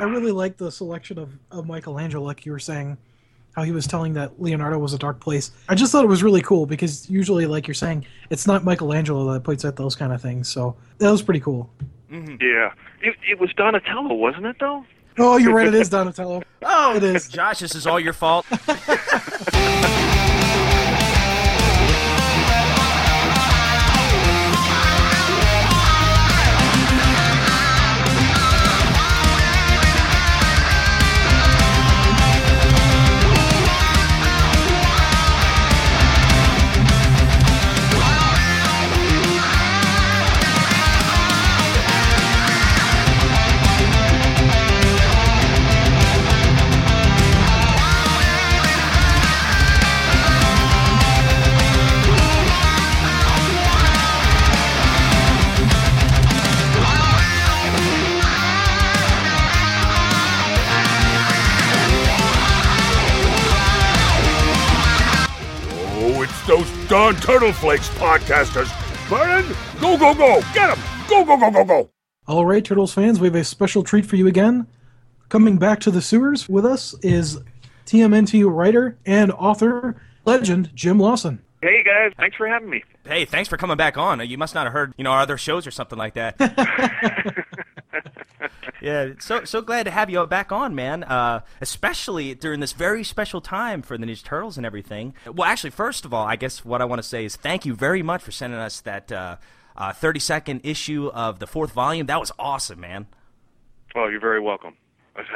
I really like the selection of, of Michelangelo, like you were saying, how he was telling that Leonardo was a dark place. I just thought it was really cool because usually, like you're saying, it's not Michelangelo that points at those kind of things. So that was pretty cool. Mm-hmm. Yeah, it, it was Donatello, wasn't it? Though. Oh, you're right. It is Donatello. oh, it is. Josh, this is all your fault. Don Turtle Flakes podcasters. Vernon, go, go, go. Get him. Go, go, go, go, go. All right, Turtles fans, we have a special treat for you again. Coming back to the sewers with us is TMNT writer and author, legend Jim Lawson. Hey guys, thanks for having me. Hey, thanks for coming back on. You must not have heard, you know, our other shows or something like that. yeah, so so glad to have you back on, man. Uh, especially during this very special time for the Ninja Turtles and everything. Well, actually, first of all, I guess what I want to say is thank you very much for sending us that uh, uh, 30 second issue of the fourth volume. That was awesome, man. Oh, you're very welcome.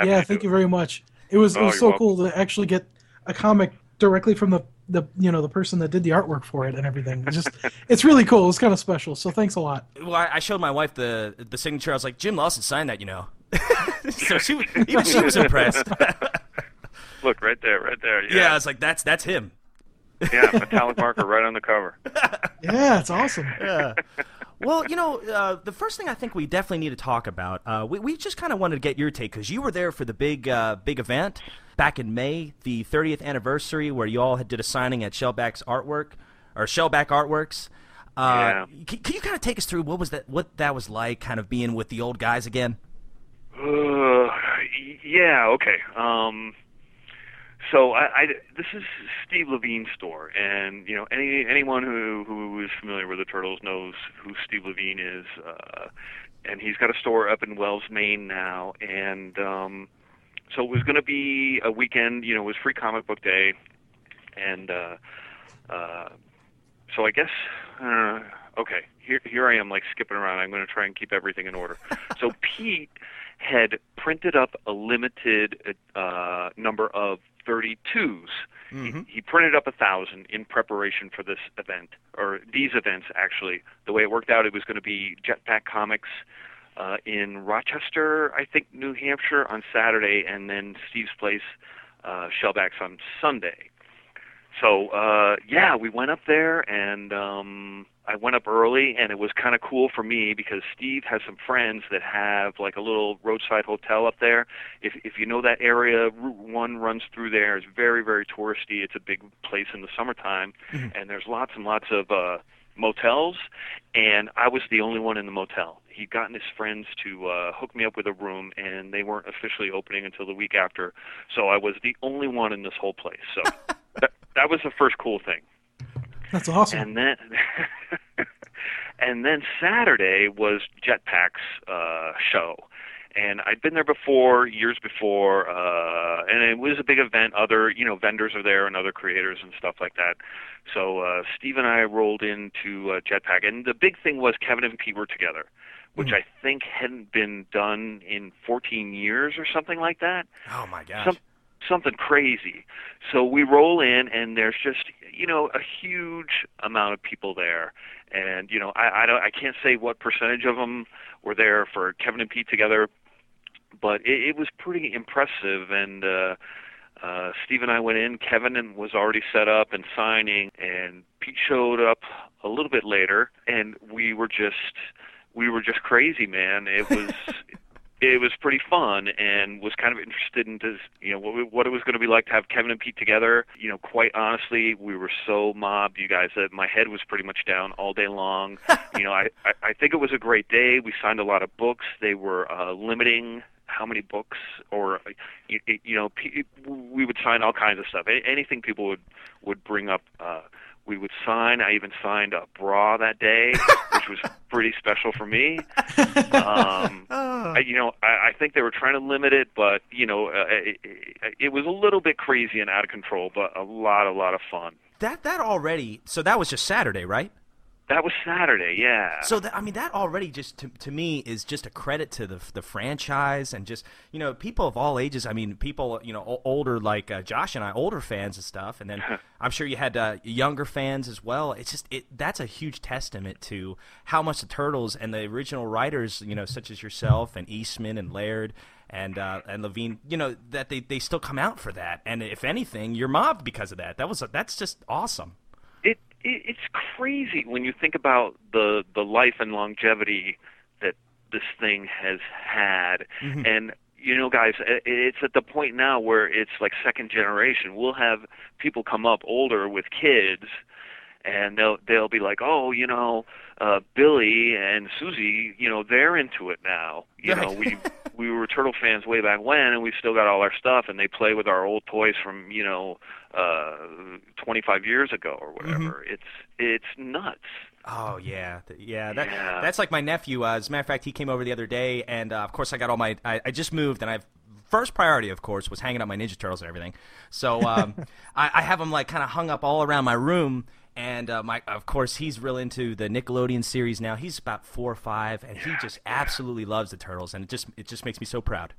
Yeah, thank you very much. It was oh, it was so welcome. cool to actually get a comic directly from the the you know the person that did the artwork for it and everything. It's just it's really cool. It's kind of special. So thanks a lot. Well, I, I showed my wife the the signature. I was like, Jim Lawson signed that, you know. so she even she was impressed. Look right there, right there. Yeah. yeah, I was like, that's that's him. yeah, metallic marker right on the cover. Yeah, it's awesome. Yeah. Well, you know, uh, the first thing I think we definitely need to talk about, uh, we, we just kind of wanted to get your take because you were there for the big uh, big event back in May, the 30th anniversary, where you all did a signing at Shellback's artwork or Shellback Artworks. yeah. Can, can you kind of take us through what was that what that was like, kind of being with the old guys again? Uh, yeah. Okay. Um, so I, I this is Steve Lavigne's store, and you know any anyone who who is familiar with the Turtles knows who Steve Lavigne is, uh, and he's got a store up in Wells, Maine now, and um, so it was going to be a weekend. You know, it was Free Comic Book Day, and uh, uh, so I guess. Uh, okay, here here I am, like skipping around. I'm going to try and keep everything in order. so Pete had printed up a limited uh, number of 32s. Mm-hmm. He, he printed up a thousand in preparation for this event, or these events actually. The way it worked out, it was going to be Jetpack Comics uh, in Rochester, I think, New Hampshire on Saturday, and then Steve's Place, uh, Shellbacks on Sunday. So uh, yeah, we went up there, and um, I went up early, and it was kind of cool for me because Steve has some friends that have like a little roadside hotel up there. If if you know that area, Route One runs through there. It's very very touristy. It's a big place in the summertime, Mhm. and there's lots and lots of uh, motels. And I was the only one in the motel. He'd gotten his friends to uh, hook me up with a room, and they weren't officially opening until the week after. So I was the only one in this whole place. So that that was the first cool thing. That's awesome. And then and then Saturday was Jetpack's uh show. And I'd been there before, years before, uh and it was a big event. Other, you know, vendors are there and other creators and stuff like that. So uh Steve and I rolled into uh, Jetpack and the big thing was Kevin and Pete were together, which Mhm. I think hadn't been done in 14 years or something like that Oh my gosh. Some- something crazy. So we roll in, and there's just you know a huge amount of people there, and you know I I don't I can't say what percentage of them were there for Kevin and Pete together, but it, it was pretty impressive. And uh, uh, Steve and I went in. Kevin and was already set up and signing, and Pete showed up a little bit later, and we were just we were just crazy, man. It was it was pretty fun and was kind of interested in this, you know what, what it was going to be like to have Kevin and Pete together. You know, quite honestly, we were so mobbed, you guys, that my head was pretty much down all day long. you know, I, I I think it was a great day. We signed a lot of books. They were uh, limiting how many books or you, you know we would sign all kinds of stuff. Anything people would would bring up. Uh, we would sign. I even signed a bra that day, which was pretty special for me. Um, oh. I, you know, I, I think they were trying to limit it, but you know, uh, it, it was a little bit crazy and out of control, but a lot, a lot of fun. That that already. So that was just Saturday, right? That was Saturday, yeah. So that, I mean, that already just to, to me is just a credit to the the franchise and just you know people of all ages. I mean, people you know older like uh, Josh and I, older fans and stuff, and then I'm sure you had uh, younger fans as well. It's just it that's a huge testament to how much the Turtles and the original writers, you know, such as yourself and Eastman and Laird and uh, and Lavigne, you know, that they, they still come out for that. And if anything, you're mobbed because of that. That was that's just awesome it's crazy when you think about the the life and longevity that this thing has had mm-hmm. and you know guys it's at the point now where it's like second generation we'll have people come up older with kids and they'll they'll be like oh you know uh billy and susie you know they're into it now you right. know we we were turtle fans way back when and we've still got all our stuff and they play with our old toys from you know uh 25 years ago or whatever mm-hmm. it's it's nuts Oh yeah, yeah. That, yeah. That's like my nephew. Uh, as a matter of fact, he came over the other day, and uh, of course, I got all my. I, I just moved, and I've first priority, of course, was hanging up my Ninja Turtles and everything. So um, I, I have them like kind of hung up all around my room, and uh, my, of course, he's real into the Nickelodeon series now. He's about four or five, and he just absolutely loves the turtles, and it just it just makes me so proud.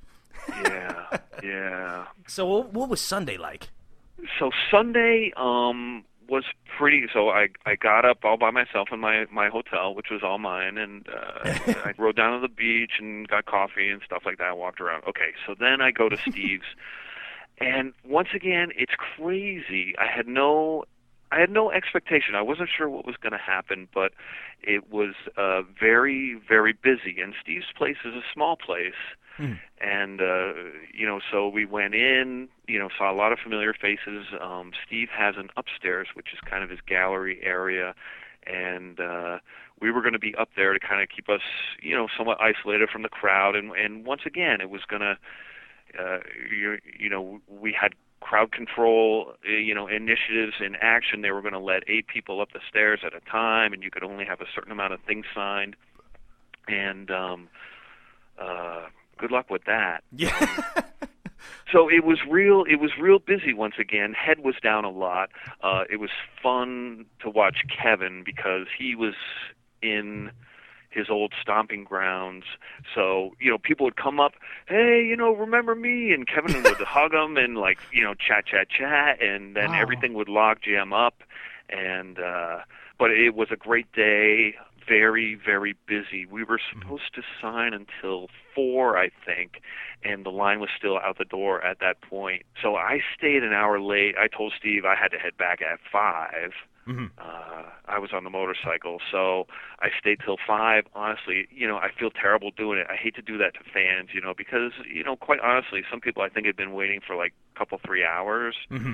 yeah, yeah. So what, what was Sunday like? So Sunday um, was pretty. So I I got up all by myself in my my hotel, which was all mine, and uh, I rode down to the beach and got coffee and stuff like that. Walked around. Okay, so then I go to Steve's. And once again, it's crazy. I had no I had no expectation. I wasn't sure what was going to happen, but it was uh, very, very busy. And Steve's place is a small place, hmm. and uh, you know, so we went in. You know, saw a lot of familiar faces. Um, Steve has an upstairs, which is kind of his gallery area, and uh, we were going to be up there to kind of keep us, you know, somewhat isolated from the crowd. And and once again, it was going to. Uh, you, you know, we had crowd control, uh, you know, initiatives in action. They were going to let eight people up the stairs at a time, and you could only have a certain amount of things signed. And um, uh, good luck with that. Yeah. so it was real. It was real busy once again. Head was down a lot. Uh, it was fun to watch Kevin because he was in his old stomping grounds. So, you know, people would come up, hey, you know, remember me? And Kevin would hug them and, like, you know, chat, chat, chat. And then everything would log jam up. And, uh, but it was a great day, very, very busy. We were mm-hmm. supposed to sign until four, I think, and the line was still out the door at that point. So I stayed an hour late. I told Steve I had to head back at five Mm-hmm. Uh, I was on the motorcycle, so I stayed till five. Honestly, you know, I feel terrible doing it. I hate to do that to fans, you know, because you know, quite honestly, some people I think had been waiting for like a couple three hours. Mm-hmm.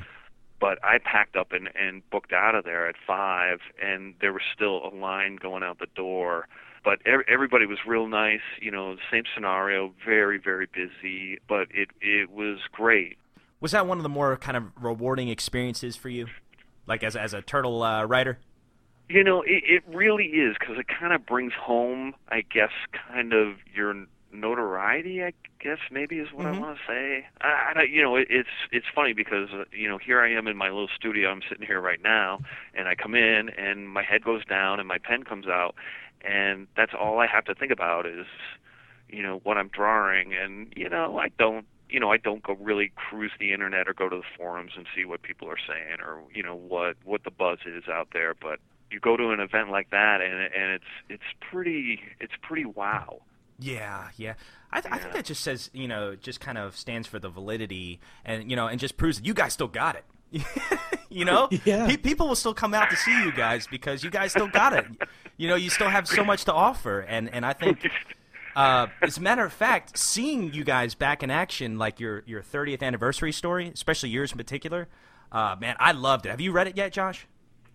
But I packed up and, and booked out of there at five, and there was still a line going out the door. But everybody was real nice, you know, same scenario, very very busy, but it it was great. Was that one of the more kind of rewarding experiences for you? like as as a turtle uh, writer? You know, it, it really is because it kind of brings home, I guess, kind of your notoriety. I guess maybe is what mm-hmm. I want to say. I, I, you know, it, it's it's funny because uh, you know here I am in my little studio. I'm sitting here right now, and I come in, and my head goes down, and my pen comes out, and that's all I have to think about is, you know, what I'm drawing, and you know, I don't you know, I don't go really cruise the internet or go to the forums and see what people are saying or you know what what the buzz is out there. But you go to an event like that, and and it's it's pretty it's pretty wow. Yeah, yeah. I, th- yeah. I think that just says you know just kind of stands for the validity and you know and just proves that you guys still got it. you know, yeah. Pe- people will still come out to see you guys because you guys still got it. you know, you still have so much to offer, and and I think uh, as a matter of fact, seeing you guys back in action, like your your 30th anniversary story, especially yours in particular, uh, man, I loved it. Have you read it yet, Josh?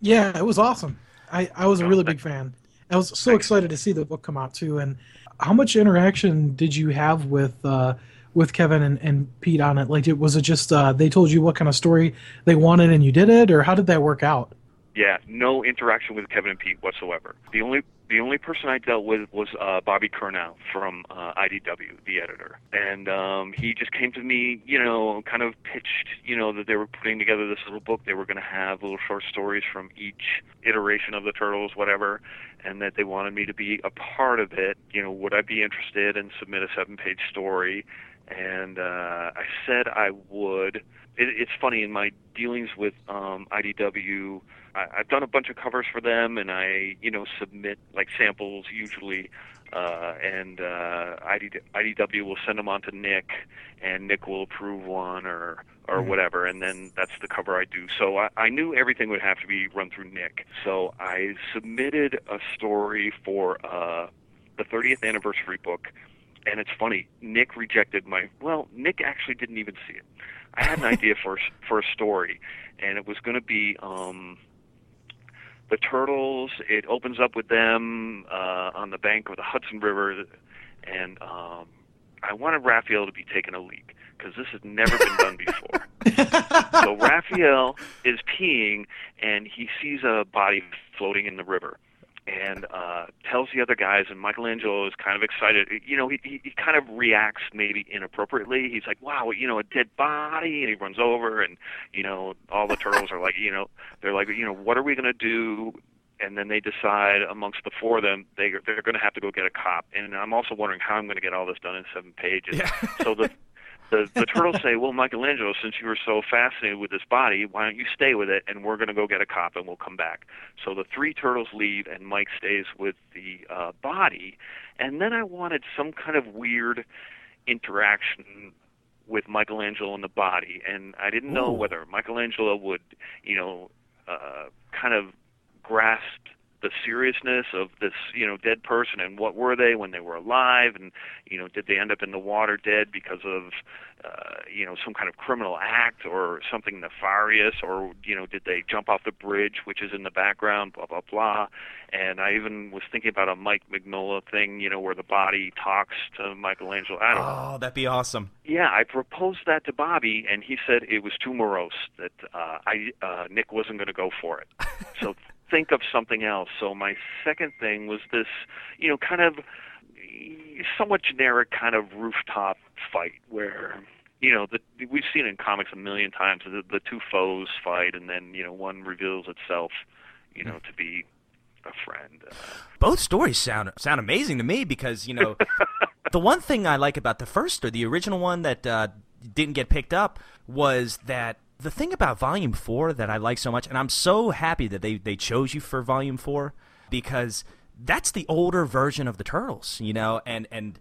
Yeah, it was awesome. I, I was a really big fan. I was so excited to see the book come out too. And how much interaction did you have with uh, with Kevin and, and Pete on it? Like, it, was it just uh, they told you what kind of story they wanted and you did it, or how did that work out? Yeah, no interaction with Kevin and Pete whatsoever. The only the only person I dealt with was uh, Bobby Curnow from uh, IDW, the editor, and um, he just came to me, you know, kind of pitched, you know, that they were putting together this little book. They were going to have little short stories from each iteration of the Turtles, whatever, and that they wanted me to be a part of it. You know, would I be interested and submit a seven-page story? And uh, I said I would. It, it's funny in my dealings with um, IDW. I, I've done a bunch of covers for them, and I, you know, submit like samples usually, uh, and uh, ID, IDW will send them on to Nick, and Nick will approve one or or Mhm. whatever, and then that's the cover I do. So I, I knew everything would have to be run through Nick. So I submitted a story for uh, the 30th anniversary book, and it's funny. Nick rejected my. Well, Nick actually didn't even see it. I had an idea for for a story, and it was going to be um, the turtles. It opens up with them uh, on the bank of the Hudson River, and um, I wanted Raphael to be taking a leak because this has never been done before. so Raphael is peeing, and he sees a body floating in the river. And uh, tells the other guys, and Michelangelo is kind of excited. You know, he, he he kind of reacts maybe inappropriately. He's like, "Wow, you know, a dead body," and he runs over, and you know, all the turtles are like, you know, they're like, you know, what are we going to do? And then they decide amongst the four of them they they're going to have to go get a cop. And I'm also wondering how I'm going to get all this done in seven pages. Yeah. so the the the turtles say, "Well, Michelangelo, since you were so fascinated with this body, why don't you stay with it, and we're going to go get a cop, and we'll come back." So the three turtles leave, and Mike stays with the uh, body. And then I wanted some kind of weird interaction with Michelangelo and the body, and I didn't know Ooh. whether Michelangelo would, you know, uh, kind of grasp the seriousness of this, you know, dead person and what were they when they were alive, and you know, did they end up in the water dead because of, uh, you know, some kind of criminal act or something nefarious, or you know, did they jump off the bridge, which is in the background, blah blah blah. And I even was thinking about a Mike Mignola thing, you know, where the body talks to Michelangelo. I don't know. Oh, that'd be awesome. Yeah, I proposed that to Bobby, and he said it was too morose. That uh, I uh, Nick wasn't going to go for it. so think of something else. So my second thing was this, you know, kind of somewhat generic kind of rooftop fight where. You know, the, we've seen in comics a million times. The, the two foes fight, and then you know one reveals itself, you know, to be a friend. Uh, Both stories sound sound amazing to me because you know the one thing I like about the first or the original one that uh, didn't get picked up was that the thing about Volume Four that I like so much, and I'm so happy that they they chose you for Volume Four because that's the older version of the Turtles, you know, and and.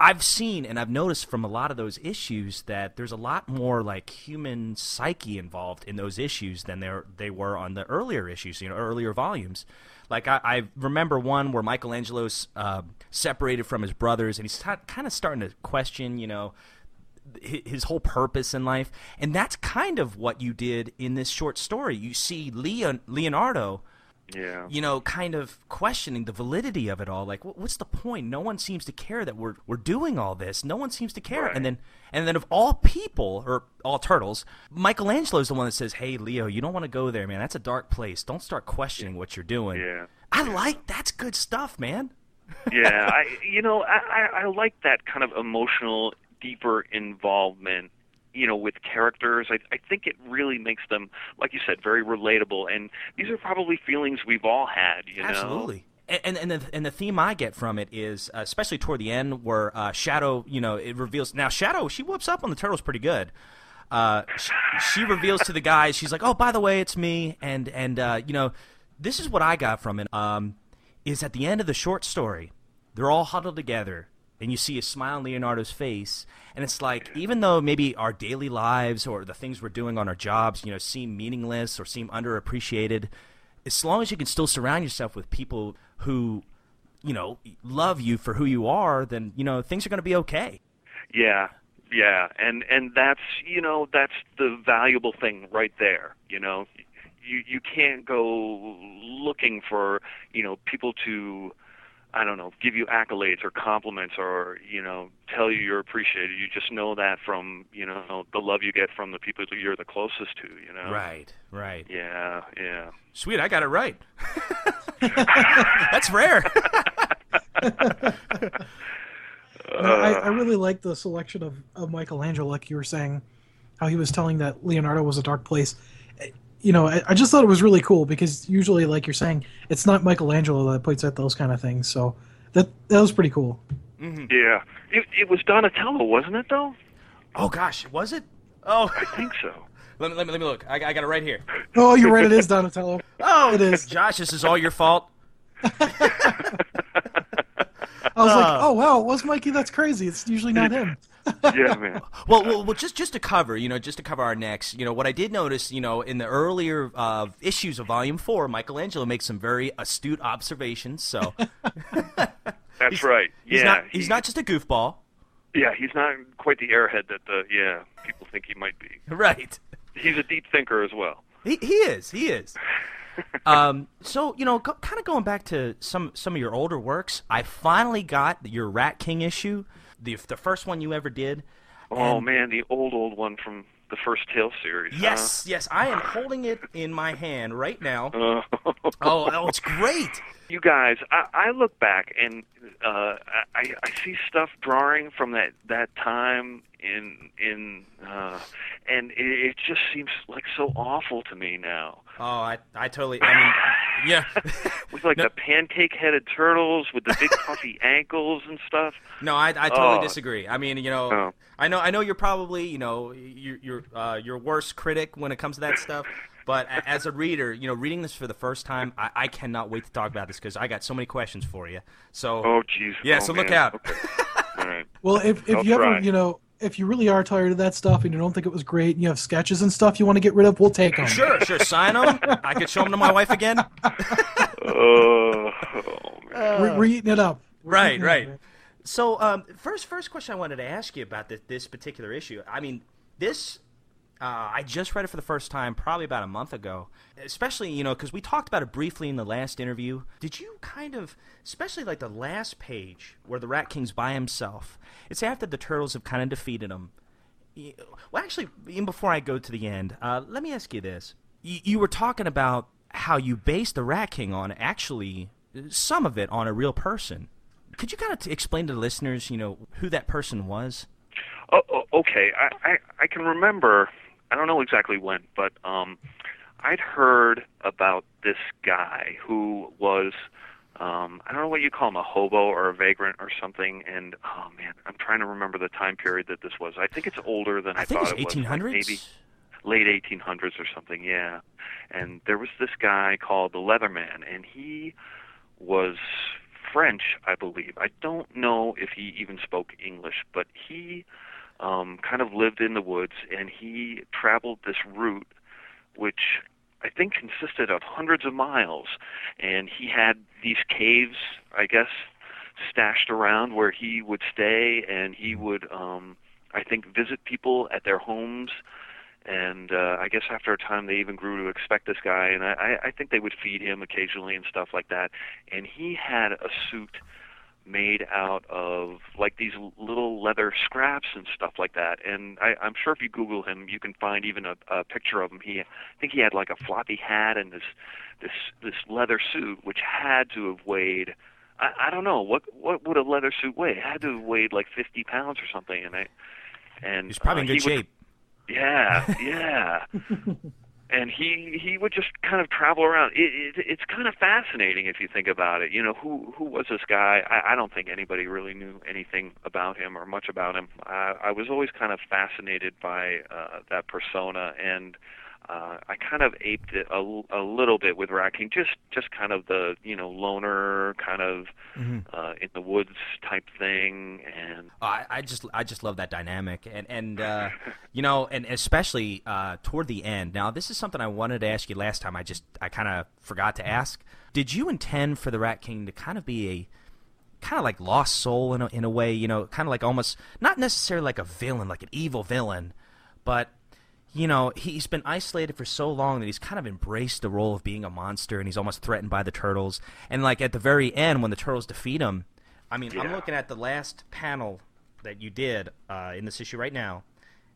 I've seen and I've noticed from a lot of those issues that there's a lot more like human psyche involved in those issues than there they were on the earlier issues, you know, earlier volumes. Like I, I remember one where Michelangelo's uh, separated from his brothers, and he's kind of starting to question, you know, his whole purpose in life, and that's kind of what you did in this short story. You see Leon, Leonardo, yeah. you know, kind of questioning the validity of it all. Like, what's the point? No one seems to care that we're we're doing all this. No one seems to care. Right. And then and then of all people or all turtles, Michelangelo's the one that says, "Hey, Leo, you don't want to go there, man. That's a dark place. Don't start questioning what you're doing." Yeah. I like that's good stuff, man. yeah, I you know I, I I like that kind of emotional, deeper involvement. You know, with characters, I I think it really makes them, like you said, very relatable. And these are probably feelings we've all had. You know, Absolutely. And and the, and the theme I get from it is, uh, especially toward the end, where uh, Shadow, you know, it reveals. Now Shadow, she whoops up on the turtles pretty good. Uh, she, she reveals to the guys, she's like, "Oh, by the way, it's me," and and uh, you know, this is what I got from it. Um, is at the end of the short story, they're all huddled together, and you see a smile on Leonardo's face, and it's like, even though maybe our daily lives or the things we're doing on our jobs, you know, seem meaningless or seem underappreciated, as long as you can still surround yourself with people who, you know, love you for who you are, then you know things are going to be okay. Yeah, yeah, and and that's you know that's the valuable thing right there. You know, you you can't go looking for you know people to I don't know, give you accolades or compliments or, you know, tell you you're appreciated. You just know that from, you know, the love you get from the people that you're the closest to, you know. Right, right. Yeah, yeah. Sweet, I got it right. That's rare. No, I, I uh. really like the selection of, of Michelangelo, like you were saying, how he was telling that Leonardo was a dark place. You know, I, I just thought it was really cool because usually, like you're saying, it's not Michelangelo that points at those kind of things. So that that was pretty cool. Yeah. It, it was Donatello, wasn't it, though? oh gosh, was it? Oh, I think so. let me let me, let me look. I, I got it right here. Oh, you're right. It is Donatello. Oh, It is. Josh, this is all your fault. I was Uh. like, oh wow, it was Mikey? That's crazy. It's usually not him. yeah, man. Well, well, well, just just to cover, you know, just to cover our necks, you know, what I did notice, you know, in the earlier uh, issues of Volume Four, Michelangelo makes some very astute observations. So That's right. he's yeah. not he's he- not just a goofball, Yeah, he's not quite the airhead that the yeah people think he might be. right? He's a deep thinker as well. He he is he is. um, so you know, go, kind of going back to some some of your older works, I finally got your Rat King issue, the the first one you ever did. Oh And- man, the old old one from the first Tale series. huh? Yes, yes, I am holding it in my hand right now. Uh, Oh, oh, it's great. you guys, I, I look back and uh, I, I see stuff drawing from that that time in in uh, and it, it just seems like so awful to me now. Oh, I, I totally. I mean, yeah. With like No. the pancake-headed turtles with the big puffy ankles and stuff. No, I, I totally Oh. disagree. I mean, you know, Oh. I know, I know you're probably, you know, you're you're uh, your worst critic when it comes to that stuff. But as a reader, you know, reading this for the first time, I, I cannot wait to talk about this because I got so many questions for you. So, Oh, jeez. yeah, Oh, so look out. Okay. All right. Well, if if I'll you ever, you know, if you really are tired of that stuff and you don't think it was great, and you have sketches and stuff you want to get rid of, we'll take them. Sure, sure, sign them. I could show them to my wife again. Oh. We're, we're eating it up. We're Right, it right. up. So, um, first, first question I wanted to ask you about this, this particular issue. I mean, this uh, I just read it for the first time probably about a month ago. Especially, you know, because we talked about it briefly in the last interview. Did you kind of, especially like the last page where the Rat King's by himself? It's after the turtles have kind of defeated him. Well, actually, even before I go to the end, uh, let me ask you this: you, you were talking about how you based the Rat King on actually some of it on a real person. Could you kind of explain to the listeners, you know, who that person was? Oh, oh, okay. I, I I can remember. I don't know exactly when, but um, I'd heard about this guy who was. Um, I don't know what you call him, a hobo or a vagrant or something. And oh man, I'm trying to remember the time period that this was. I think it's older than I, I thought it was was. like 1800s. maybe late 1800s or something. Yeah. And there was this guy called the Leatherman, and he was French, I believe. I don't know if he even spoke English, but he um, kind of lived in the woods, and he traveled this route, which I think consisted of hundreds of miles, and he had these caves, I guess, stashed around where he would stay, and he would, um, I think, visit people at their homes. And uh, I guess after a time, they even grew to expect this guy, and I, I think they would feed him occasionally and stuff like that. And he had a suit made out of like these little leather scraps and stuff like that. And I, I'm sure if you Google him, you can find even a, a picture of him. He, I think he had like a floppy hat and this, this, this leather suit, which had to have weighed. I, I don't know what what would a leather suit weigh. It had to have weighed like 50 pounds or something. And I, and He's probably uh, in good he would- shape. yeah, yeah. and he he would just kind of travel around. It, it, it's kind of fascinating if you think about it. You know, who who was this guy? I, I don't think anybody really knew anything about him or much about him. I, I was always kind of fascinated by uh, that persona, and uh, I kind of aped it a, a little bit with Rat King. Just just kind of the you know loner kind of uh, in the woods type thing, and Oh, I, I just I just love that dynamic and and uh, you know and especially uh, toward the end. Now this is something I wanted to ask you last time. I just I kind of forgot to ask. Did you intend for the Rat King to kind of be a kind of like lost soul in a, in a way? You know, kind of like almost not necessarily like a villain, like an evil villain, but you know, he's been isolated for so long that he's kind of embraced the role of being a monster, and he's almost threatened by the turtles. And like at the very end, when the turtles defeat him, I mean, I'm looking at the last panel that you did uh, in this issue right now,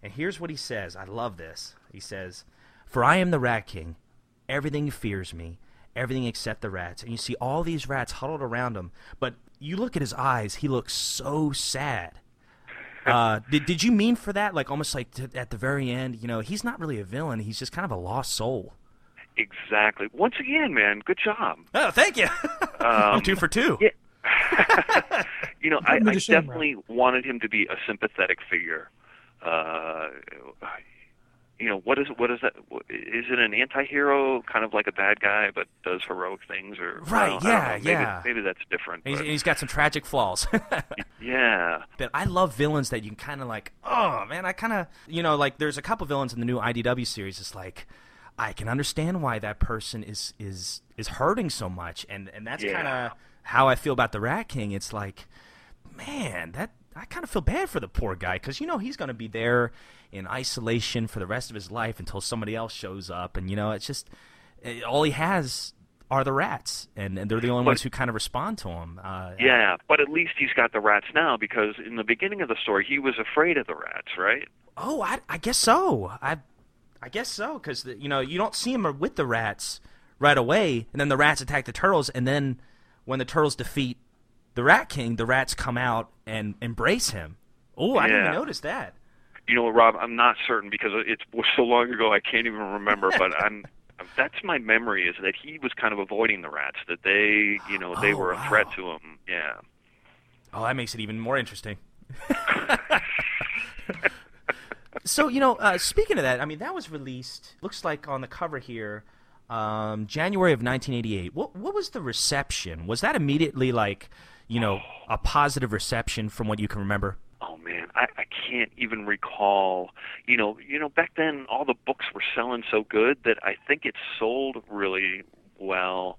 and here's what he says. I love this. He says, "For I am the Rat King. Everything fears me, everything except the rats." And you see all these rats huddled around him, but you look at his eyes. He looks so sad. Uh, did did you mean for that? Like almost like t- at the very end, you know, he's not really a villain. He's just kind of a lost soul. Exactly. Once again, man, good job. Oh, thank you. I'm two for two. yeah. you know, I, I to shame, definitely wanted him to be a sympathetic figure. Uh, you know, what is what is that? Is it an anti-hero, kind of like a bad guy, but does heroic things, or Right, yeah. Maybe, yeah. Maybe that's different. He's, he's got some tragic flaws. yeah, but I love villains that you can kind of like, oh man, I kind of, you know, like there's a couple villains in the new IDW series. It's like I can understand why that person is is is hurting so much, and and that's Yeah. kind of how I feel about the Rat King. It's like, man, that I kind of feel bad for the poor guy because you know he's going to be there in isolation for the rest of his life until somebody else shows up, and you know it's just eh, all he has are the rats, and, and they're the only But- ones who kind of respond to him. Uh, yeah. But at least he's got the rats now, because in the beginning of the story, he was afraid of the rats, right? Oh, I, I guess so. I, I guess so because you know you don't see him with the rats right away, and then the rats attack the turtles, and then when the turtles defeat the Rat King, the rats come out and embrace him. Oh, I didn't even notice that. You know, Rob, I'm not certain because it was so long ago I can't even remember. but I'm that's my memory is that he was kind of avoiding the rats. That they, you know, they Oh, were a wow. threat to him. Yeah. Oh, that makes it even more interesting. so you know, uh, speaking of that, I mean that was released. Looks like on the cover here, um, January of 1988. What what was the reception? Was that immediately like, you know, a positive reception from what you can remember? Oh man, I, I can't even recall. You know, you know, back then all the books were selling so good that I think it sold really well.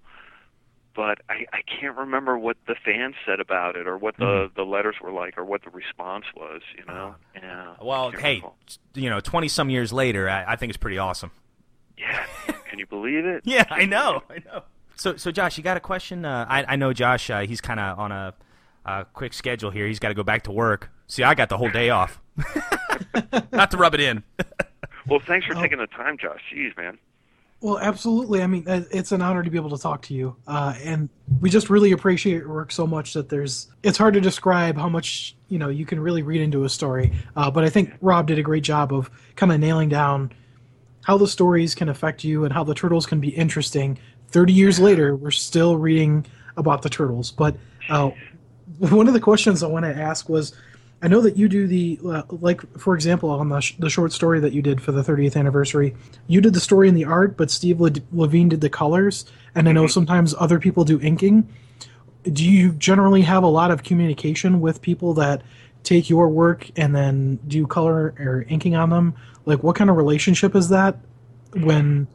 But I, I can't remember what the fans said about it, or what the Mm-hmm. the letters were like, or what the response was. You know, yeah. Well, hey, recall. you know, 20 some years later, I, I think it's pretty awesome. yeah. Can you believe it? Yeah, I know, I know. So, so Josh, you got a question? Uh, I, I know Josh. Uh, he's kind of on a, a quick schedule here. He's got to go back to work. See, I got the whole day off. Not to rub it in. Well, thanks for Oh. taking the time, Josh. Jeez, man. Well, absolutely. I mean, uh, it's an honor to be able to talk to you, uh, and we just really appreciate your work so much that there's. It's hard to describe how much you know you can really read into a story. Uh, but I think Rob did a great job of kind of nailing down how the stories can affect you and how the turtles can be interesting. Thirty years later, we're still reading about the turtles. But uh, one of the questions I want to ask was I know that you do the uh, like for example on the, sh- the short story that you did for the 30th anniversary. You did the story and the art, but Steve Le- Lavigne did the colors, and I know sometimes other people do inking. Do you generally have a lot of communication with people that take your work and then do color or inking on them? Like, what kind of relationship is that? When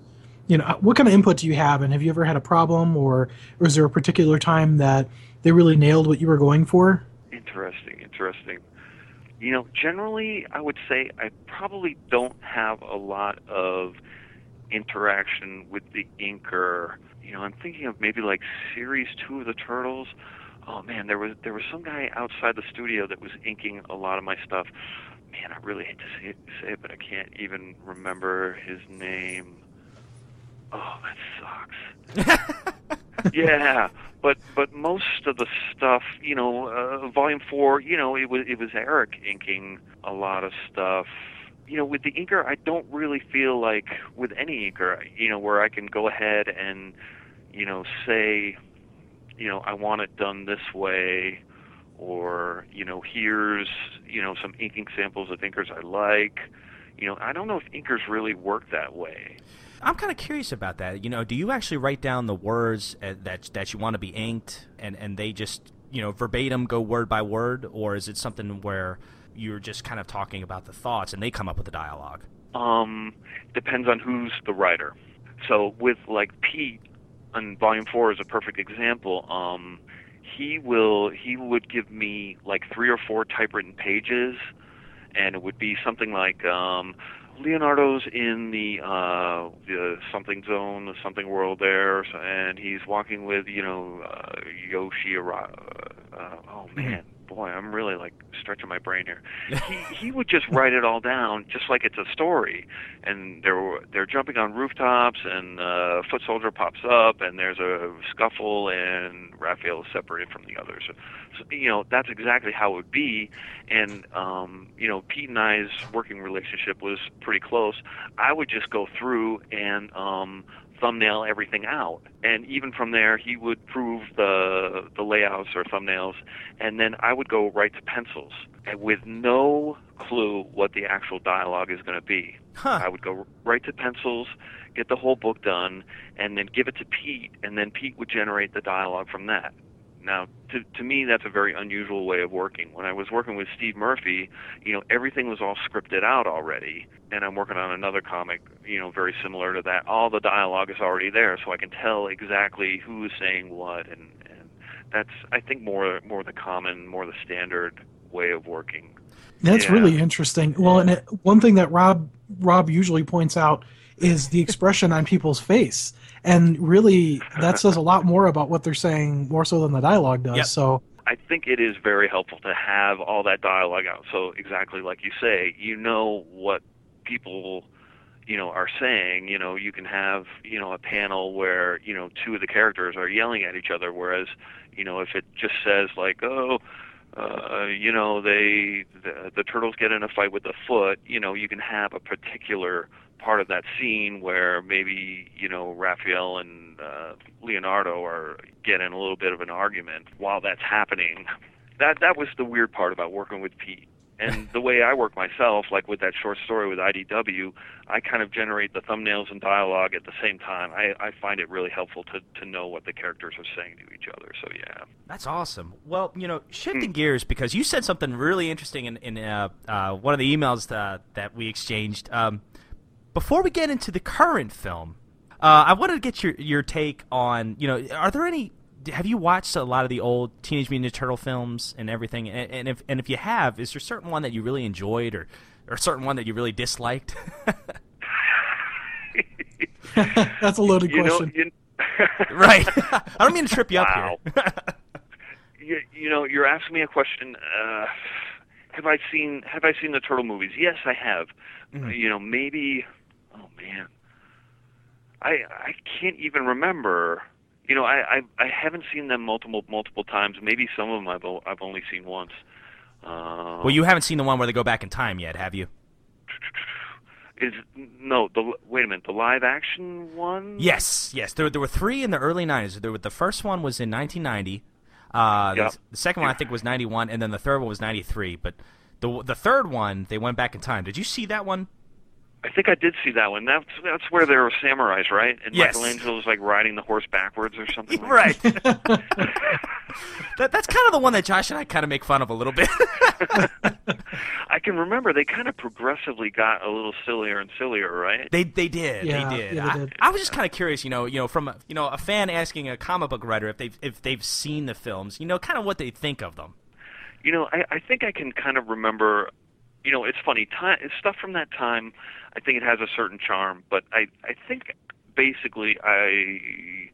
you know, what kind of input do you have, and have you ever had a problem, or, or is there a particular time that they really nailed what you were going for? Interesting, interesting. You know, generally, I would say I probably don't have a lot of interaction with the inker. You know, I'm thinking of maybe like series two of the Turtles. Oh man, there was there was some guy outside the studio that was inking a lot of my stuff. Man, I really hate to say it, say it but I can't even remember his name. Oh, that sucks. yeah, but but most of the stuff, you know, uh, volume four, you know, it was it was Eric inking a lot of stuff. You know, with the inker, I don't really feel like with any inker, you know, where I can go ahead and, you know, say, you know, I want it done this way, or you know, here's you know some inking samples of inkers I like. You know, I don't know if inkers really work that way. I'm kind of curious about that. You know, do you actually write down the words uh, that that you want to be inked, and and they just you know verbatim go word by word, or is it something where you're just kind of talking about the thoughts and they come up with the dialogue? Um, depends on who's the writer. So with like Pete on volume four is a perfect example. Um, he will he would give me like three or four typewritten pages, and it would be something like, um, Leonardo's in the uh the something zone, the something world there, and he's walking with you know uh, Yoshi. Ara- uh, oh man, boy, I'm really like stretching my brain here. he he would just write it all down, just like it's a story. And they're they're jumping on rooftops, and uh, foot soldier pops up, and there's a scuffle, and Raphael is separated from the others. So, so you know that's exactly how it would be. And um, you know, Pete and I's working relationship was pretty close. I would just go through and um, thumbnail everything out. And even from there, he would prove the the layouts or thumbnails, and then I would go right to pencils, and with no clue what the actual dialogue is going to be. Huh. I would go right to pencils, get the whole book done, and then give it to Pete, and then Pete would generate the dialogue from that. Now, to to me, that's a very unusual way of working. When I was working with Steve Murphy, you know, everything was all scripted out already, and I'm working on another comic, you know, very similar to that. All the dialogue is already there, so I can tell exactly who is saying what, and and that's I think more more the common, more the standard way of working. That's Yeah. really interesting. Well, and it, one thing that Rob Rob usually points out is the expression on people's face, and really that says a lot more about what they're saying more so than the dialogue does. Yep. So I think it is very helpful to have all that dialogue out. So exactly like you say, you know what people you know are saying you know you can have you know a panel where you know two of the characters are yelling at each other whereas you know if it just says like oh uh you know they the, the turtles get in a fight with the foot you know you can have a particular part of that scene where maybe you know Raphael and uh, Leonardo are getting a little bit of an argument while that's happening. That that was the weird part about working with Pete. And the way I work myself, like with that short story with IDW, I kind of generate the thumbnails and dialogue at the same time. I, I find it really helpful to, to know what the characters are saying to each other. So yeah. That's awesome. Well, you know, shifting gears because you said something really interesting in, in uh, uh, one of the emails uh, that we exchanged. Um, before we get into the current film, uh, I wanted to get your your take on you know, are there any? Have you watched a lot of the old Teenage Mutant Ninja Turtle films and everything? And, and if and if you have, is there a certain one that you really enjoyed, or or a certain one that you really disliked? that's a loaded You know, question. you, right. I don't mean to trip you Wow. up here. you, you know, you're asking me a question. Uh, have I seen Have I seen the turtle movies? Yes, I have. You know, maybe. Oh man, I I can't even remember. You know, I I, I haven't seen them multiple multiple times. Maybe some of them I've o- I've only seen once. Uh, well, you haven't seen the one where they go back in time yet, have you? is no the wait a minute the live action one. Yes, yes. There, there were three in the early '90s. There, were- the first one was in 1990. Uh, Yep. the, the second one I think was '91, and then the third one was '93. But the the third one they went back in time. Did you see that one? I think I did see that one. That's that's where there were samurais, right? And Yes. Michelangelo was like riding the horse backwards or something. like. Right. that, that's kind of the one that Josh and I kind of make fun of a little bit. I can remember they kind of progressively got a little sillier and sillier, right? they they did. Yeah, they did. yeah, they I, did. I was just kind of curious, you know, you know, from a, you know a fan asking a comic book writer if they've if they've seen the films, you know, kind of what they think of them. You know, I, I think I can kind of remember. You know, it's funny. Time stuff from that time. I think it has a certain charm, but I I think basically I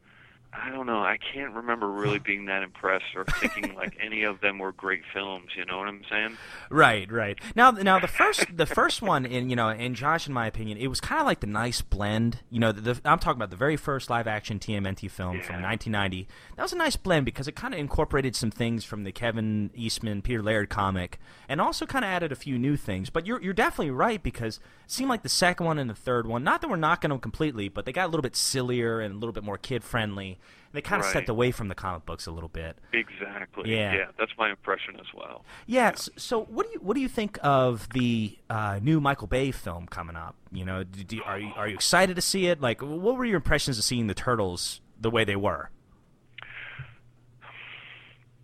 I don't know. I can't remember really being that impressed or thinking like any of them were great films. You know what I'm saying? Right, right. Now, now the first, the first one, in you know, in Josh, in my opinion, it was kind of like the nice blend. You know, the, the, I'm talking about the very first live-action TMNT film from 1990. That was a nice blend because it kind of incorporated some things from the Kevin Eastman, Peter Laird comic, and also kind of added a few new things. But you're you're definitely right because it seemed like the second one and the third one, not that we're knocking them completely, but they got a little bit sillier and a little bit more kid-friendly. They kind of Right. stepped away from the comic books a little bit. Exactly. Yeah. Yeah, that's my impression as well. Yeah. s- So, what do you what do you think of the uh, new Michael Bay film coming up? You know, do, do, are you are you excited to see it? Like, what were your impressions of seeing the turtles the way they were?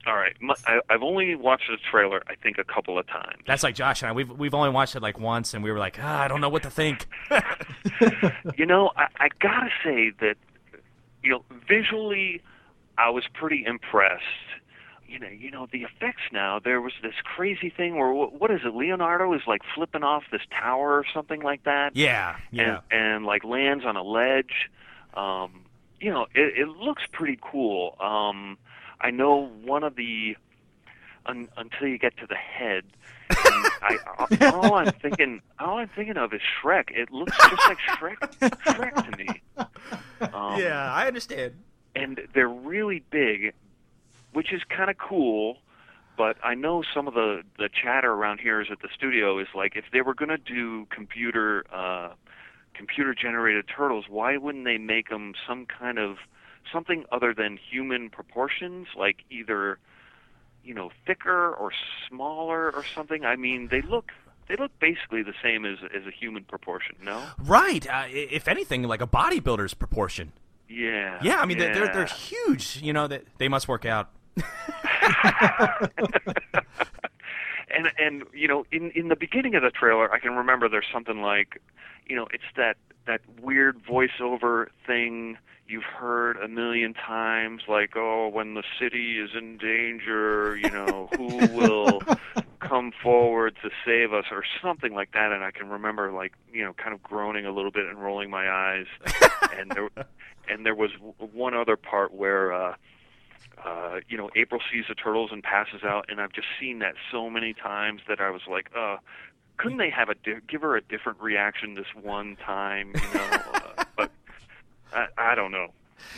All right, my, I, I've only watched the trailer. I think a couple of times. That's like Josh and I. We've we've only watched it like once, and we were like, ah, I don't know what to think. You know, I, I gotta say that, you know, visually, I was pretty impressed. you know, you know the effects now. There was this crazy thing where what is it? Leonardo is like flipping off this tower or something like that. Yeah, yeah. And, and like lands on a ledge. Um, you know, it, it looks pretty cool. Um, I know one of the un, until you get to the head. and I, all I'm thinking, all I'm thinking of is Shrek. It looks just like Shrek, Shrek to me. Um, yeah, I understand. and they're really big, which is kind of cool. But I know some of the the chatter around here is at the studio is like if they were going to do computer uh, computer generated turtles, why wouldn't they make them some kind of something other than human proportions, like either you know thicker or smaller or something? I mean, they look they look basically the same as as a human proportion. No? Right. Uh, if anything, like a bodybuilder's proportion. Yeah. Yeah, I mean they're, they're they're huge. You know that they must work out. and and you know in in the beginning of the trailer i can remember there's something like you know it's that that weird voiceover thing you've heard a million times like oh when the city is in danger you know who will come forward to save us or something like that. And i can remember like you know kind of groaning a little bit and rolling my eyes. And there and there was one other part where uh uh, you know, April sees the turtles and passes out, and I've just seen that so many times that I was like, uh, couldn't they have a di- give her a different reaction this one time, you know? uh, but I, I don't know.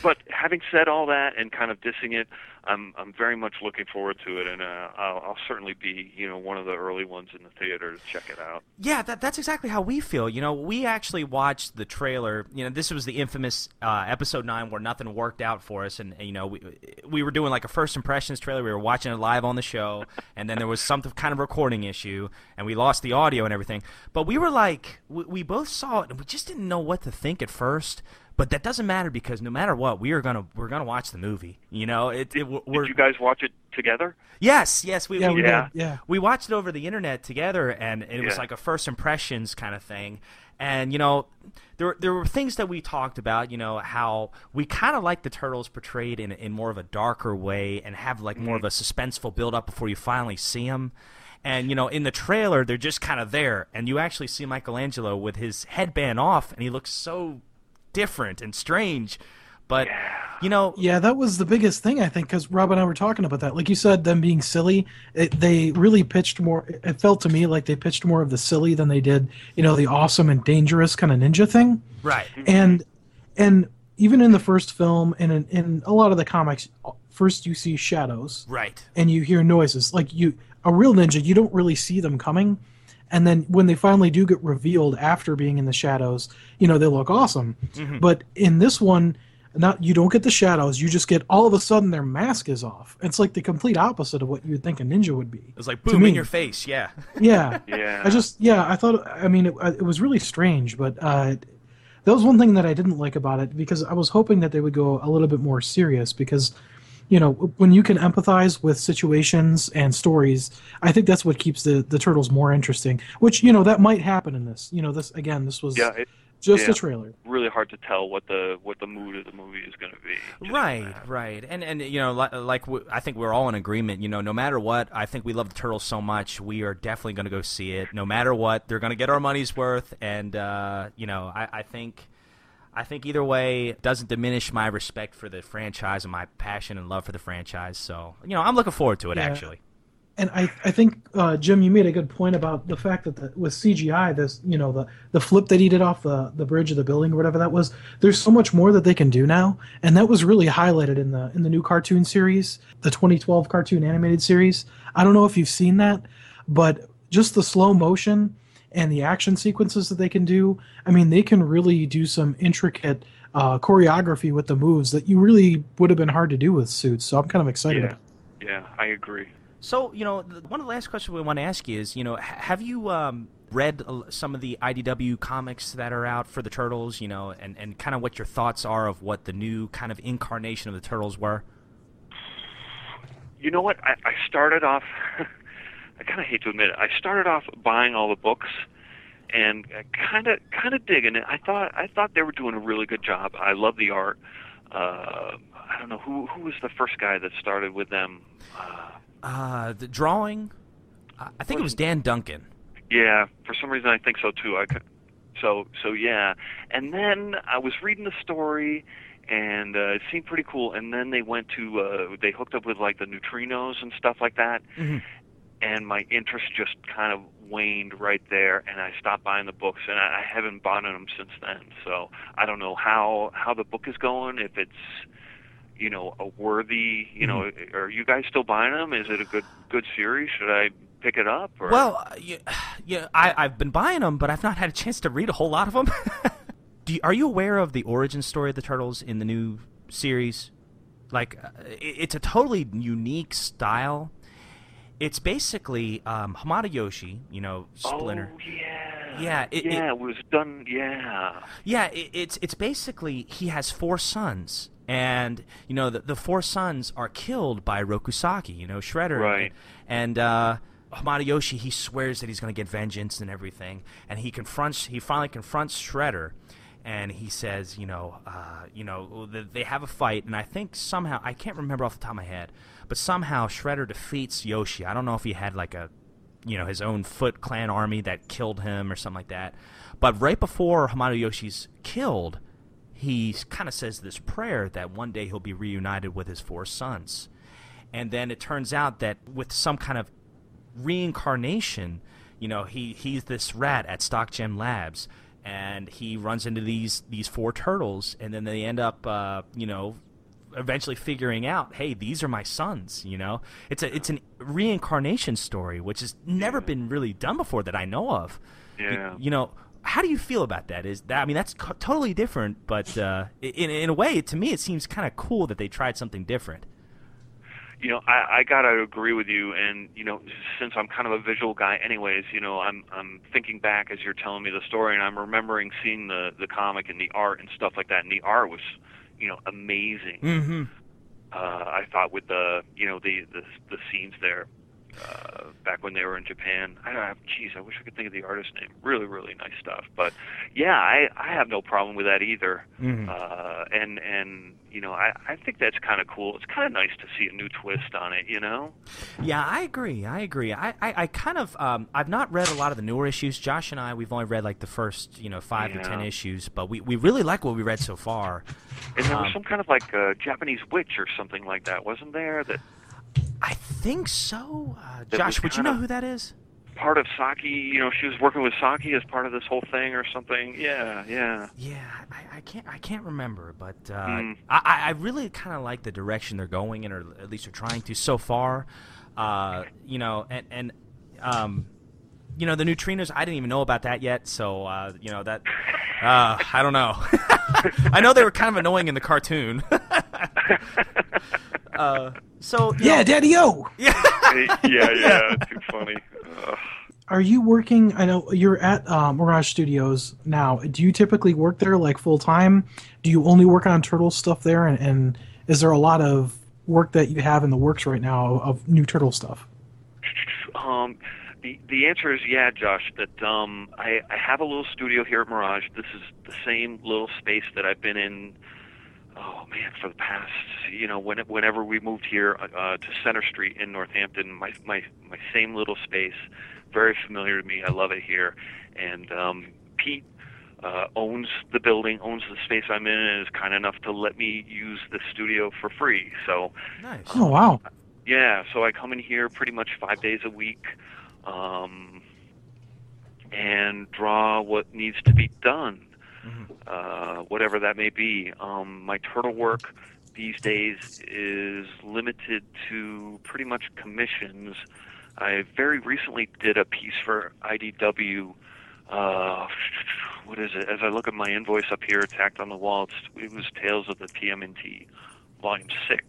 But having said all that and kind of dissing it, I'm I'm very much looking forward to it, and uh, I'll, I'll certainly be you know one of the early ones in the theater to check it out. Yeah, that, that's exactly how we feel. You know, we actually watched the trailer. You know, this was the infamous uh, episode nine where nothing worked out for us, and you know, we we were doing like a first impressions trailer. We were watching it live on the show, and then there was some kind of recording issue, and we lost the audio and everything. But we were like, we, we both saw it, and we just didn't know what to think at first. But that doesn't matter because no matter what, we are gonna we're gonna watch the movie. You know, it, it we're Did you guys watch it together? yes, yes, we Yeah, we, we Yeah. did. Yeah. we watched it over the internet together, and it was Yeah. like a first impressions kind of thing. And you know, there there were things that we talked about. You know, how we kind of like the turtles portrayed in in more of a darker way, and have like more of mm-hmm. a suspenseful build up before you finally see them. And you know, in the trailer, they're just kind of there, and you actually see Michelangelo with his headband off, and he looks so different and strange. But you know, Yeah, that was the biggest thing I think because Rob and I were talking about that. Like you said, them being silly, it, they really pitched more. It felt to me like they pitched more of the silly than they did, you know, the awesome and dangerous kind of ninja thing. right? And and even in the first film and in, in a lot of the comics, first you see shadows Right. and you hear noises. Like you, a real ninja, you don't really see them coming. And then when they finally do get revealed after being in the shadows, you know they look awesome. But in this one, not you don't get the shadows. You just get all of a sudden their mask is off. It's like the complete opposite of what you would think a ninja would be. it's like boom in your face. Yeah. Yeah. Yeah. I just yeah, I thought I mean it, it was really strange, but uh, that was one thing that I didn't like about it because I was hoping that they would go a little bit more serious because you know when you can empathize with situations and stories, I think that's what keeps the the turtles more interesting. Which you know that might happen in this. You know this again. This was yeah, it, just yeah. a trailer. really hard to tell what the what the mood of the movie is going to be. Right, from right, and and you know, like, like w- I think we're all in agreement. You know, no matter what, I think we love the turtles so much. We are definitely going to go see it. No matter what, they're going to get our money's worth, and uh, you know, I, I think, I think either way doesn't diminish my respect for the franchise and my passion and love for the franchise. So, you know, I'm looking forward to it. Yeah. Actually, And I, I think uh, Jim, you made a good point about the fact that the, with CGI, this you know the the flip that he did off the the bridge of the building or whatever that was. There's so much more that they can do now, and that was really highlighted in the in the new cartoon series, the 2012 cartoon animated series. I don't know if you've seen that, but just the slow motion and the action sequences that they can do. I mean, they can really do some intricate uh, choreography with the moves that you really would have been hard to do with suits. So I'm kind of excited. Yeah, yeah, I agree. so you know, one of the last questions we want to ask you is, you know, have you um, read uh, some of the IDW comics that are out for the turtles? You know, and and kind of what your thoughts are of what the new kind of incarnation of the turtles were. You know what? I, I started off. I kind of hate to admit it. I started off buying all the books and kind of kind of digging it. I thought I thought they were doing a really good job. I love the art. Uh, I don't know who who was the first guy that started with them. Uh, Uh, the drawing. I think it was Dan Duncan. Yeah, for some reason I think so too. I could, so so yeah, and then I was reading the story, and uh, it seemed pretty cool. And then they went to uh, they hooked up with like the neutrinos and stuff like that, Mhm. And my interest just kind of waned right there, and I stopped buying the books, and I, I haven't bought them since then. So I don't know how how the book is going. If it's you know a worthy you know are you guys still buying them? Is it a good good series? Should I pick it up? Or? Well, uh, yeah, yeah I, I've been buying them, but I've not had a chance to read a whole lot of them. Do you, are you aware of the origin story of the turtles in the new series? Like, uh, it's a totally unique style. It's basically um, Hamato Yoshi, you know, Splinter. Oh yeah. Yeah, it- yeah, it- it, was done. Yeah. Yeah, it, it's it's basically he has four sons, and you know the, the four sons are killed by Rokusaki, you know Shredder, Right. And uh, Hamato Yoshi he swears that he's going to get vengeance and everything, and he confronts he finally confronts Shredder, and he says, you know, uh, you know they have a fight, and I think somehow I can't remember off the top of my head, but somehow Shredder defeats Yoshi. I don't know if he had like a you know his own Foot Clan army that killed him or something like that. But right before Hamato Yoshi's killed, he kind of says this prayer that one day he'll be reunited with his four sons. And then it turns out that with some kind of reincarnation, you know, he he's this rat at StockGen Labs, and he runs into these these four turtles, and then they end up, uh, you know, eventually figuring out, hey, these are my sons. You know, it's a it's an reincarnation story, which has never been really done before that I know of. You- Yeah. You, know, how do you feel about that? Is that I mean, that's co- totally different, but uh, in in a way, to me, it seems kind of cool that they tried something different. You know, I, I gotta agree with you, and you know, since I'm kind of a visual guy, anyways, you know, I'm I'm thinking back as you're telling me the story, and I'm remembering seeing the the comic and the art and stuff like that, and the art was, you know, amazing. Mm-hmm. uh, I thought with the you know the the, the scenes there uh, back when they were in Japan. I don't have, geez, I wish I could think of the artist's name. Really, really nice stuff. But yeah, I I have no problem with that either. Mhm. Uh, and and you know I I think that's kind of cool. It's kind of nice to see a new twist on it. You know. Yeah, I agree. I agree. I, I, I kind of um, I've not read a lot of the newer issues. Josh and I we've only read like the first you know five to ten issues, but we, we really like what we read so far. And there was Um, some kind of like a Japanese witch or something like that, wasn't there? That I think so. Uh, Josh, would you know who that is? part of Saki. You know, she was working with Saki as part of this whole thing or something. Yeah, yeah. Yeah, I, I can't I can't remember, but uh, Mm. I, I I really kind of like the direction they're going in, or at least they're trying to so far. Uh, you know, and and um, you know the neutrinos. I didn't even know about that yet, so uh, you know that. Uh, I don't know. I know they were kind of annoying in the cartoon. uh, so Yeah, know- Daddy O. yeah. yeah, yeah. Too funny. Ugh. Are you working? I know you're at uh, Mirage Studios now. Do you typically work there like full time? Do you only work on Turtle stuff there? And, and is there a lot of work that you have in the works right now of new Turtle stuff? Um, the the answer is yeah, Josh. That um, I I have a little studio here at Mirage. This is the same little space that I've been in. Oh man, for the past you know when, whenever we moved here uh, to Center Street in Northampton, my my my same little space, very familiar to me. I love it here, and um, Pete uh, owns the building, owns the space I'm in, and is kind enough to let me use the studio for free. So Nice. Oh wow! yeah, so I come in here pretty much five days a week, um, and draw what needs to be done, Mhm. uh, whatever that may be. Um, my turtle work these days is limited to pretty much commissions. I very recently did a piece for IDW. Uh, what is it? As I look at my invoice up here, tacked on the wall, it was Tales of the TMNT, Volume Six.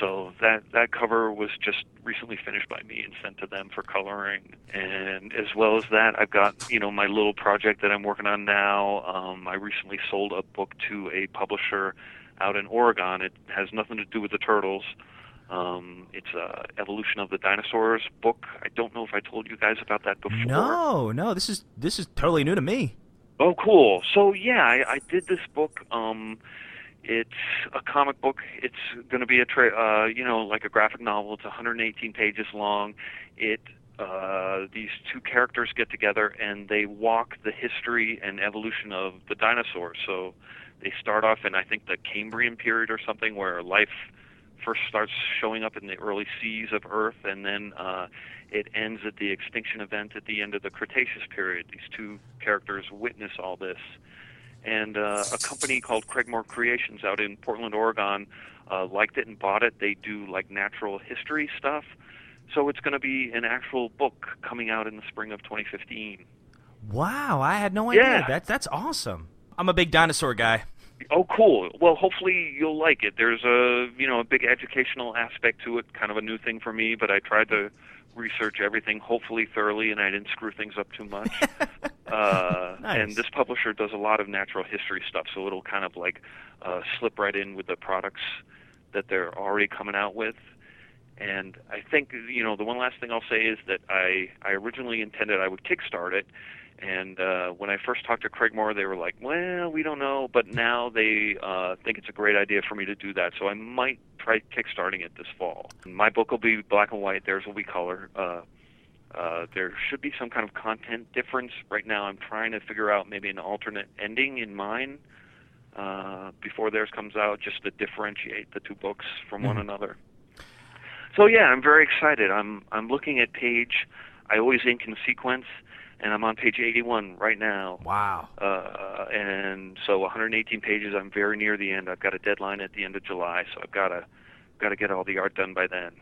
So that that cover was just recently finished by me and sent to them for coloring. And as well as that, I've got you know my little project that I'm working on now. Um, I recently sold a book to a publisher out in Oregon. It has nothing to do with the turtles. Um, it's a evolution of the dinosaurs book. I don't know if I told you guys about that before. No, no, this is this is totally new to me. Oh, cool. So yeah, I, I did this book. Um, it's a comic book. It's going to be a tra- uh, you know like a graphic novel. It's 118 pages long. It uh, these two characters get together and they walk the history and evolution of the dinosaurs. So they start off in I think the Cambrian period or something where life first starts showing up in the early seas of Earth, and then uh, it ends at the extinction event at the end of the Cretaceous period. These two characters witness all this, and uh, a company called Craigmore Creations out in Portland, Oregon, uh, liked it and bought it. They do like natural history stuff, so it's going to be an actual book coming out in the spring of 2015. Wow, I had no idea. Yeah. That that's awesome. I'm a big dinosaur guy. Oh, cool. Well, hopefully you'll like it. There's a you know a big educational aspect to it, kind of a new thing for me, but I tried to research everything hopefully thoroughly, and I didn't screw things up too much. uh, Nice. And this publisher does a lot of natural history stuff, so it'll kind of like uh, slip right in with the products that they're already coming out with. And I think you know the one last thing I'll say is that I I originally intended I would kickstart it, and uh, when I first talked to Craigmore, they were like, "Well, we don't know," but now they uh, think it's a great idea for me to do that. So I might try kickstarting it this fall. My book will be black and white. Theirs will be color. Uh, uh, there should be some kind of content difference. Right now, I'm trying to figure out maybe an alternate ending in mine uh, before theirs comes out, just to differentiate the two books from one another. So yeah, I'm very excited. I'm I'm looking at page. I always ink in sequence, and I'm on page 81 right now. Wow. Uh, and so 118 pages. I'm very near the end. I've got a deadline at the end of July, so I've got to got to get all the art done by then.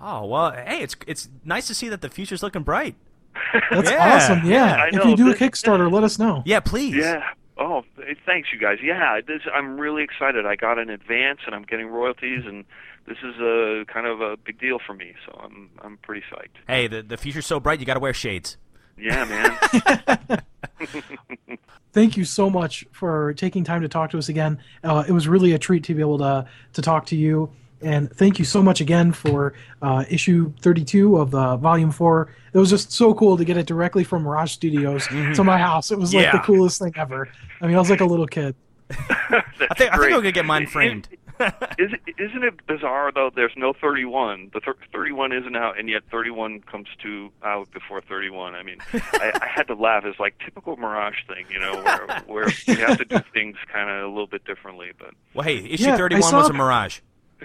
Oh well, hey, it's it's nice to see that the future's looking bright. That's Yeah. awesome. Yeah. I if you do a This- Kickstarter, let us know. Yeah, please. Yeah. Oh, thanks, you guys. Yeah, this, I'm really excited. I got an advance, and I'm getting royalties, and this is a kind of a big deal for me. So I'm I'm pretty psyched. Hey, the the future's so bright, you got to wear shades. Yeah, man. Thank you so much for taking time to talk to us again. Uh, it was really a treat to be able to to talk to you. And thank you so much again for uh, issue 32 of the volume four. It was just so cool to get it directly from Mirage Studios to my house. It was like the coolest thing ever. I mean, I was like a little kid. I think I think I'm gonna get mine framed. Is, isn't it bizarre though? There's no 31. The thir- 31 isn't out, and yet 31 comes to out before 31. I mean, I, I had to laugh. It's like typical Mirage thing, you know, where where we have to do things kind of a little bit differently. But Well, hey, issue Yeah, 31 saw was a mirage.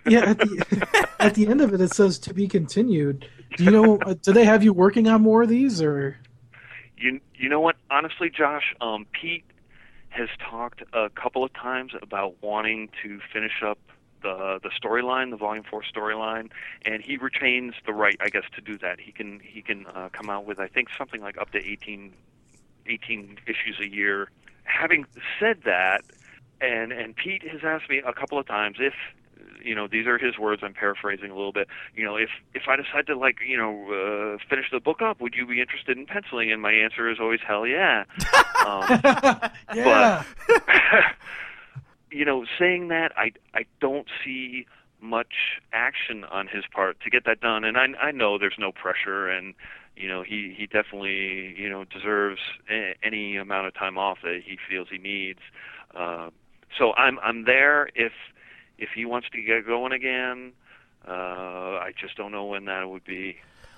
Yeah, at the, at the end of it, it says to be continued. Do you know? Uh, do they have you working on more of these, or? You you know what? Honestly, Josh, um, Pete has talked a couple of times about wanting to finish up the the storyline, the Volume Four storyline, and he retains the right, I guess, to do that. He can he can uh, come out with I think something like up to 18, 18 issues a year. Having said that, and and Pete has asked me a couple of times if you know these are his words i'm paraphrasing a little bit you know if if i decide to like you know uh, finish the book up would you be interested in penciling? And my answer is always hell yeah. Um, yeah. you know saying that i i don't see much action on his part to get that done. And i i know there's no pressure and you know he he definitely you know deserves a, any amount of time off that he feels he needs. Uh, so i'm i'm there if if he wants to get going again uh i just don't know when that would be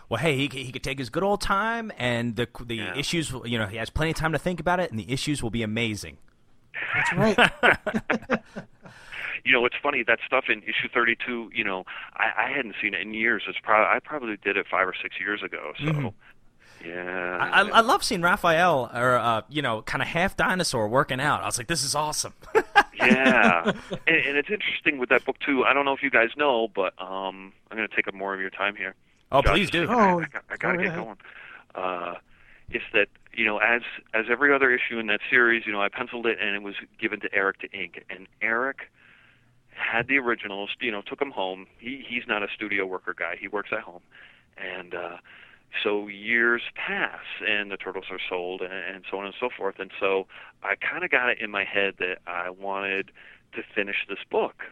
Well, hey, he, he could take his good old time, and the the Yeah. issues, will- you know, he has plenty of time to think about it, and the issues will be amazing. That's right. you know, it's funny that stuff in issue 32. You know, I, I hadn't seen it in years. It's probably I probably did it five or six years ago. So, yeah. I, I love seeing Raphael, or uh, you know, kind of half dinosaur working out. I was like, this is awesome. yeah, and, and it's interesting with that book too. I don't know if you guys know, but um, I'm going to take up more of your time here. oh, Josh, please do. I, Oh, I, got- I gotta get ahead. going. Uh, it's that you know, as as every other issue in that series, you know, I penciled it and it was given to Eric to ink, and Eric had the originals. You know, took them home. He he's not a studio worker guy. He works at home, and uh, so years pass, and the turtles are sold, and, and so on and so forth. And so I kind of got it in my head that I wanted to finish this book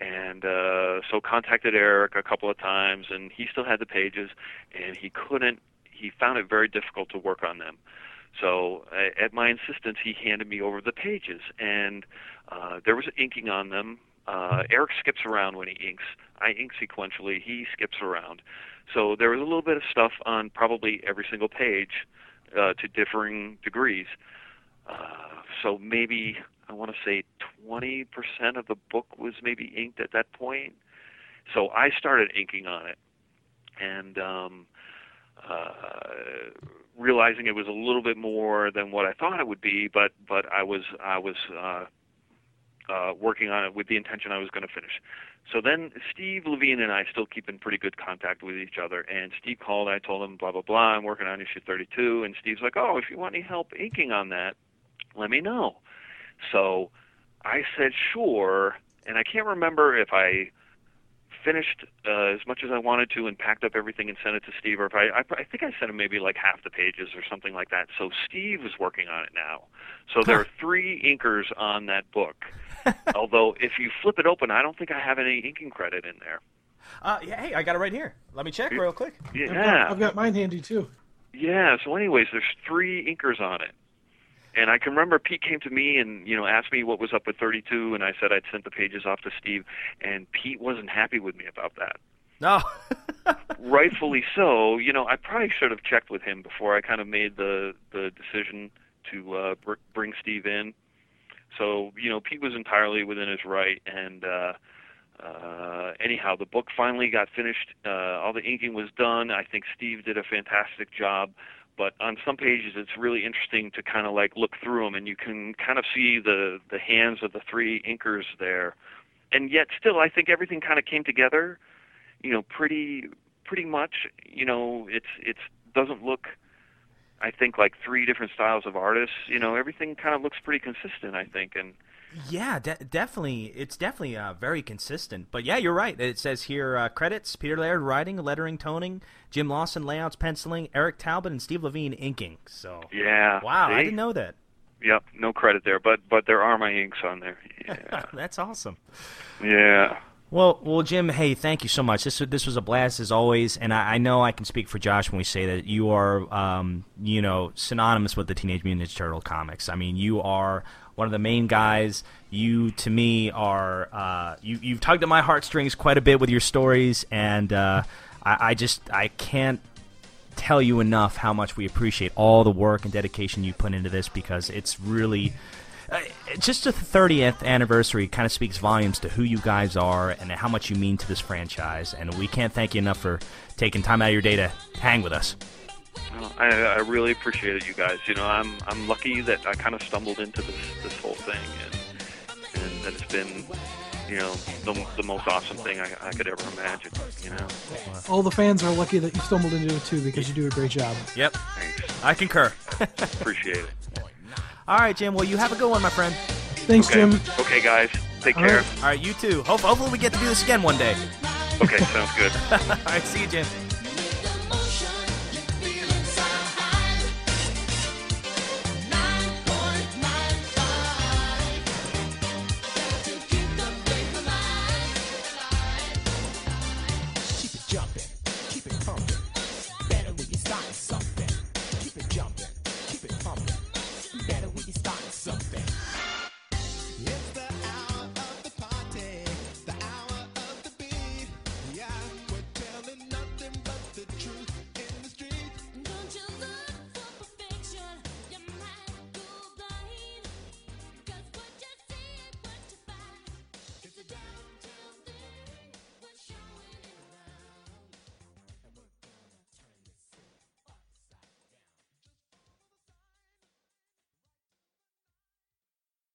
and uh, so contacted Eric a couple of times, and he still had the pages, and he couldn't. He found it very difficult to work on them. So uh, at my insistence, he handed me over the pages, and uh, there was inking on them. Uh, Eric skips around when he inks. I ink sequentially. He skips around. So there was a little bit of stuff on probably every single page uh, to differing degrees. Uh, so maybe I want to say 20% of the book was maybe inked at that point. So I started inking on it, and um, uh, realizing it was a little bit more than what I thought it would be, but but I was I was uh, uh, working on it with the intention I was going to finish. So then Steve Lavigne and I still keep in pretty good contact with each other. And Steve called. I told him blah blah blah. I'm working on issue 32. And Steve's like, oh, if you want any help inking on that, let me know. So I said sure. And I can't remember if I finished uh, as much as I wanted to and packed up everything and sent it to Steve, or if I, I, I think I sent him maybe like half the pages or something like that. So Steve is working on it now. So there are three inkers on that book. Although if you flip it open, I don't think I have any inking credit in there. Uh, yeah, hey, I got it right here. Let me check real quick. Yeah, I've got, I've got mine handy too. yeah. So, anyways, there's three inkers on it, and I can remember Pete came to me and you know asked me what was up with 32, and I said I'd sent the pages off to Steve, and Pete wasn't happy with me about that. No. Rightfully so. You know, I probably should have checked with him before I kind of made the the decision to uh, br- bring Steve in. So you know, Pete was entirely within his right, and uh, uh, anyhow, the book finally got finished. Uh, all the inking was done. I think Steve did a fantastic job. But on some pages, it's really interesting to kind of like look through them, and you can kind of see the the hands of the three inkers there. And yet, still, I think everything kind of came together. You know, pretty pretty much. You know, it's it's doesn't look. I think like three different styles of artists. You know, everything kind of looks pretty consistent. I think, and Yeah, de- definitely. It's definitely uh, very consistent. But yeah, you're right. It says here uh, credits: Peter Laird writing, lettering, toning, Jim Lawson layouts, penciling, Eric Talbot, and Steve Lavigne inking. So yeah. wow, I didn't know that. Yep, no credit there, but but there are my inks on there. Yeah, That's awesome. yeah. Well, well, Jim. Hey, thank you so much. This this was a blast as always, and I, I know I can speak for Josh when we say that you are, um, you know, synonymous with the Teenage Mutant Ninja Turtle comics. I mean, you are one of the main guys. You, to me, are uh, you. You've tugged at my heartstrings quite a bit with your stories, and uh, I, I just I can't tell you enough how much we appreciate all the work and dedication you put into this because it's really just the 30th anniversary kind of speaks volumes to who you guys are and how much you mean to this franchise and we can't thank you enough for taking time out of your day to hang with us Well, I, I really appreciate it, you guys. You know, I'm I'm lucky that I kind of stumbled into this this whole thing, and and that it's been, you know, the the most awesome thing I, I could ever imagine. You know, All the fans are lucky that you stumbled into it too because you do a great job. yep thanks, i concur appreciate it. All right jim well you have a good one my friend Thanks, Okay, Jim. okay, guys, take All care. right. all right you too Hope, hopefully we get to do this again one day Okay, sounds good. all right see you jim